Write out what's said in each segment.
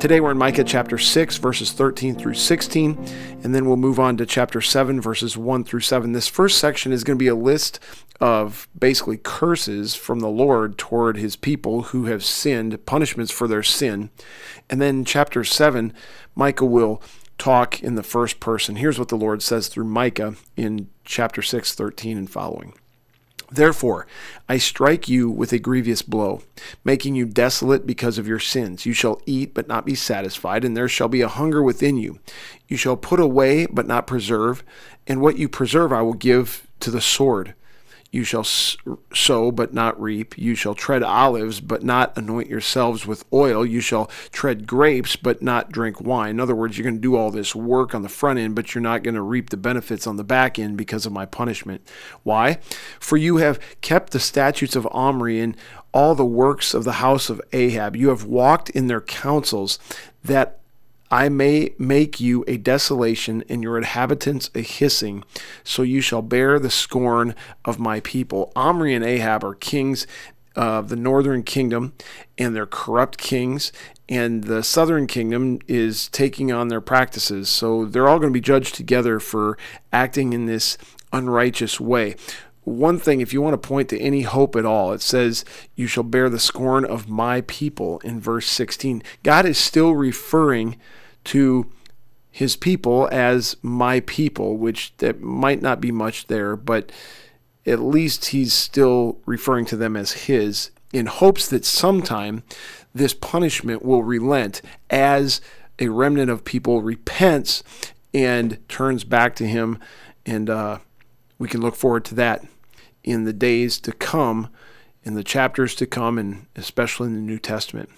Today we're in Micah chapter 6, verses 13 through 16, and then we'll move on to chapter 7, verses 1 through 7. This first section is going to be a list of basically curses from the Lord toward his people who have sinned, punishments for their sin. And then chapter 7, Micah will talk in the first person. Here's what the Lord says through Micah in chapter 6, 13 and following. Therefore, I strike you with a grievous blow, making you desolate because of your sins. You shall eat, but not be satisfied, and there shall be a hunger within you. You shall put away, but not preserve, and what you preserve I will give to the sword. You shall sow, but not reap. You shall tread olives, but not anoint yourselves with oil. You shall tread grapes, but not drink wine. In other words, you're going to do all this work on the front end, but you're not going to reap the benefits on the back end because of my punishment. Why? For you have kept the statutes of Omri and all the works of the house of Ahab. You have walked in their counsels that I may make you a desolation and your inhabitants a hissing, so you shall bear the scorn of my people. Omri and Ahab are kings of the northern kingdom, and they're corrupt kings, and the southern kingdom is taking on their practices. So they're all going to be judged together for acting in this unrighteous way one thing, if you want to point to any hope at all, it says, You shall bear the scorn of my people in verse 16. God is still referring to his people as my people, which that might not be much there, but at least he's still referring to them as his in hopes that sometime this punishment will relent as a remnant of people repents and turns back to him. And uh, we can look forward to that in the days to come, in the chapters to come, and especially in the New Testament.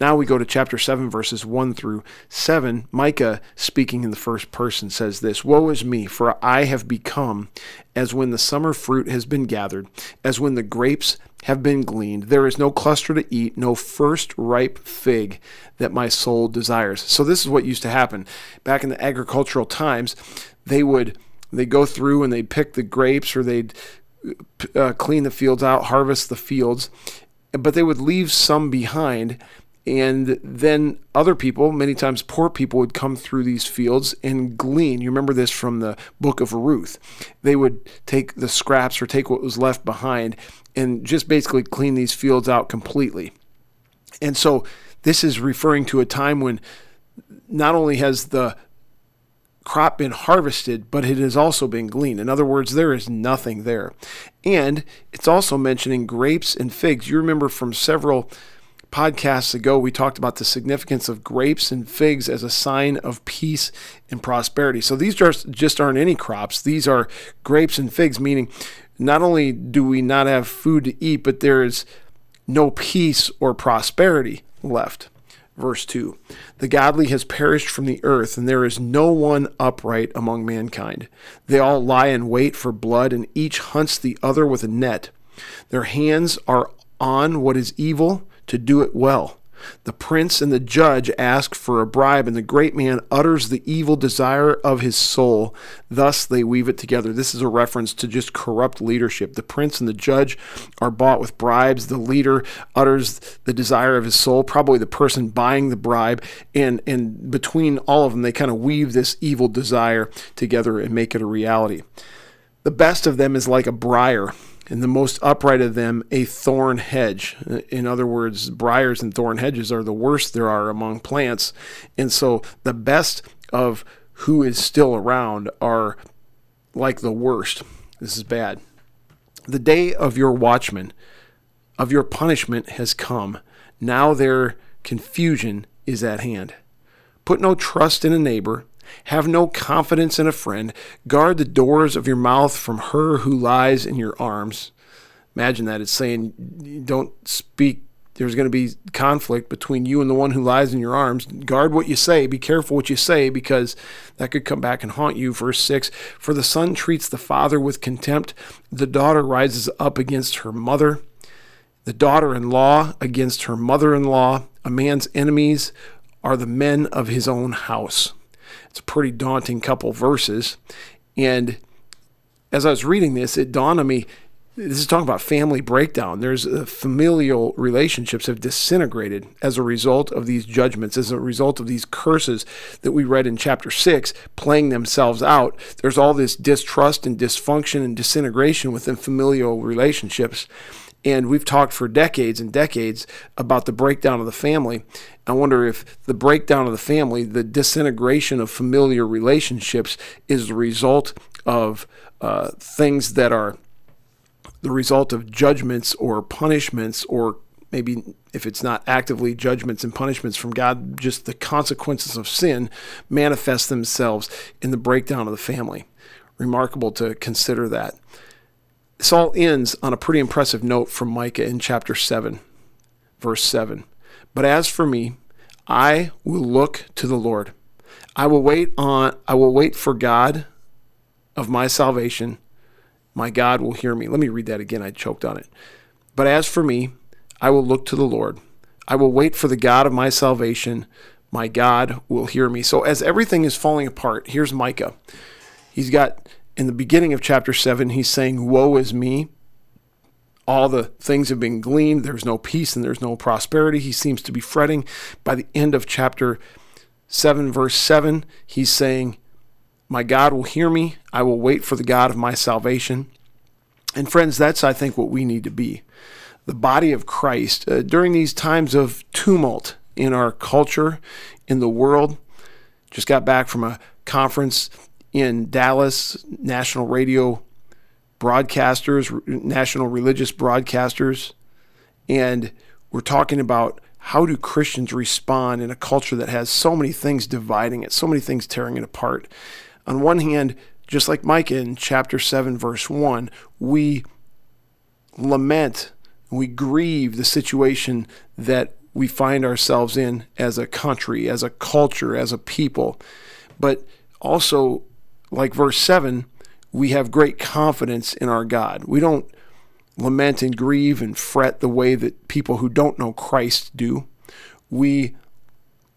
Now we go to chapter 7, verses 1 through 7. Micah, speaking in the first person, says this Woe is me, for I have become as when the summer fruit has been gathered, as when the grapes have been gleaned. There is no cluster to eat, no first ripe fig that my soul desires. So, this is what used to happen. Back in the agricultural times, they would they go through and they'd pick the grapes or they'd uh, clean the fields out, harvest the fields, but they would leave some behind. And then other people, many times poor people, would come through these fields and glean. You remember this from the book of Ruth. They would take the scraps or take what was left behind and just basically clean these fields out completely. And so this is referring to a time when not only has the crop been harvested, but it has also been gleaned. In other words, there is nothing there. And it's also mentioning grapes and figs. You remember from several podcasts ago, we talked about the significance of grapes and figs as a sign of peace and prosperity. So these just, just aren't any crops, these are grapes and figs, meaning not only do we not have food to eat, but there is no peace or prosperity left. Verse 2 The godly has perished from the earth, and there is no one upright among mankind. They all lie in wait for blood, and each hunts the other with a net. Their hands are on what is evil to do it well. The prince and the judge ask for a bribe, and the great man utters the evil desire of his soul. Thus they weave it together. This is a reference to just corrupt leadership. The prince and the judge are bought with bribes. The leader utters the desire of his soul, probably the person buying the bribe. And, and between all of them, they kind of weave this evil desire together and make it a reality. The best of them is like a briar and the most upright of them a thorn hedge. In other words, briars and thorn hedges are the worst there are among plants. And so the best of who is still around are like the worst. This is bad. The day of your watchman, of your punishment has come. Now their confusion is at hand. Put no trust in a neighbor have no confidence in a friend. Guard the doors of your mouth from her who lies in your arms. Imagine that. It's saying, don't speak. There's going to be conflict between you and the one who lies in your arms. Guard what you say. Be careful what you say because that could come back and haunt you. Verse 6 For the son treats the father with contempt, the daughter rises up against her mother the daughter in law against her mother in law. A man's enemies are the men of his own house. It's a pretty daunting couple verses. And as I was reading this, it dawned on me this is talking about family breakdown. There's uh, familial relationships have disintegrated as a result of these judgments, as a result of these curses that we read in chapter six playing themselves out. There's all this distrust and dysfunction and disintegration within familial relationships. And we've talked for decades and decades about the breakdown of the family. I wonder if the breakdown of the family, the disintegration of familiar relationships, is the result of uh, things that are the result of judgments or punishments, or maybe if it's not actively judgments and punishments from God, just the consequences of sin manifest themselves in the breakdown of the family. Remarkable to consider that. This all ends on a pretty impressive note from Micah in chapter 7, verse 7. But as for me, I will look to the Lord. I will wait on I will wait for God of my salvation my God will hear me. Let me read that again. I choked on it. But as for me, I will look to the Lord. I will wait for the God of my salvation. My God will hear me. So, as everything is falling apart, here's Micah. He's got, in the beginning of chapter 7, he's saying, Woe is me. All the things have been gleaned. There's no peace and there's no prosperity. He seems to be fretting. By the end of chapter 7, verse 7, he's saying, my God will hear me. I will wait for the God of my salvation. And friends, that's, I think, what we need to be. The body of Christ. Uh, during these times of tumult in our culture, in the world, just got back from a conference in Dallas, national radio broadcasters, national religious broadcasters, and we're talking about how do Christians respond in a culture that has so many things dividing it, so many things tearing it apart on one hand, just like Micah in chapter 7, verse 1, we lament, we grieve the situation that we find ourselves in as a country, as a culture, as a people. But also, like verse 7, we have great confidence in our God. We don't lament and grieve and fret the way that people who don't know Christ do. We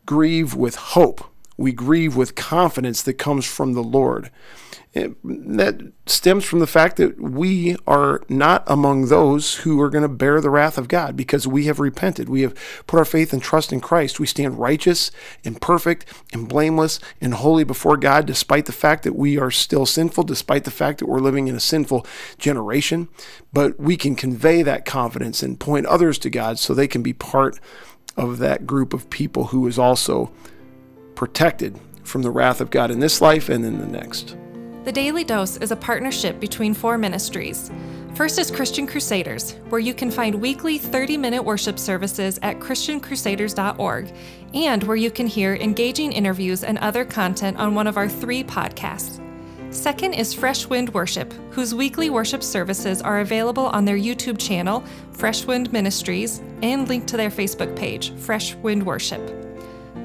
grieve with hope we grieve with confidence that comes from the Lord. that stems from the fact that we are not among those who are going to bear the wrath of God because we have repented. We have put our faith and trust in Christ. We stand righteous and perfect and blameless and holy before God, despite the fact that we are still sinful, despite the fact that we're living in a sinful generation. But we can convey that confidence and point others to God so they can be part of that group of people who is also protected from the wrath of God in this life and in the next. The Daily Dose is a partnership between four ministries. First is Christian Crusaders, where you can find weekly 30 minute worship services at ChristianCrusaders.org, and where you can hear engaging interviews and other content on one of our three podcasts. Second is Fresh Wind Worship, whose weekly worship services are available on their YouTube channel, Fresh Wind Ministries, and linked to their Facebook page, Fresh Wind Worship.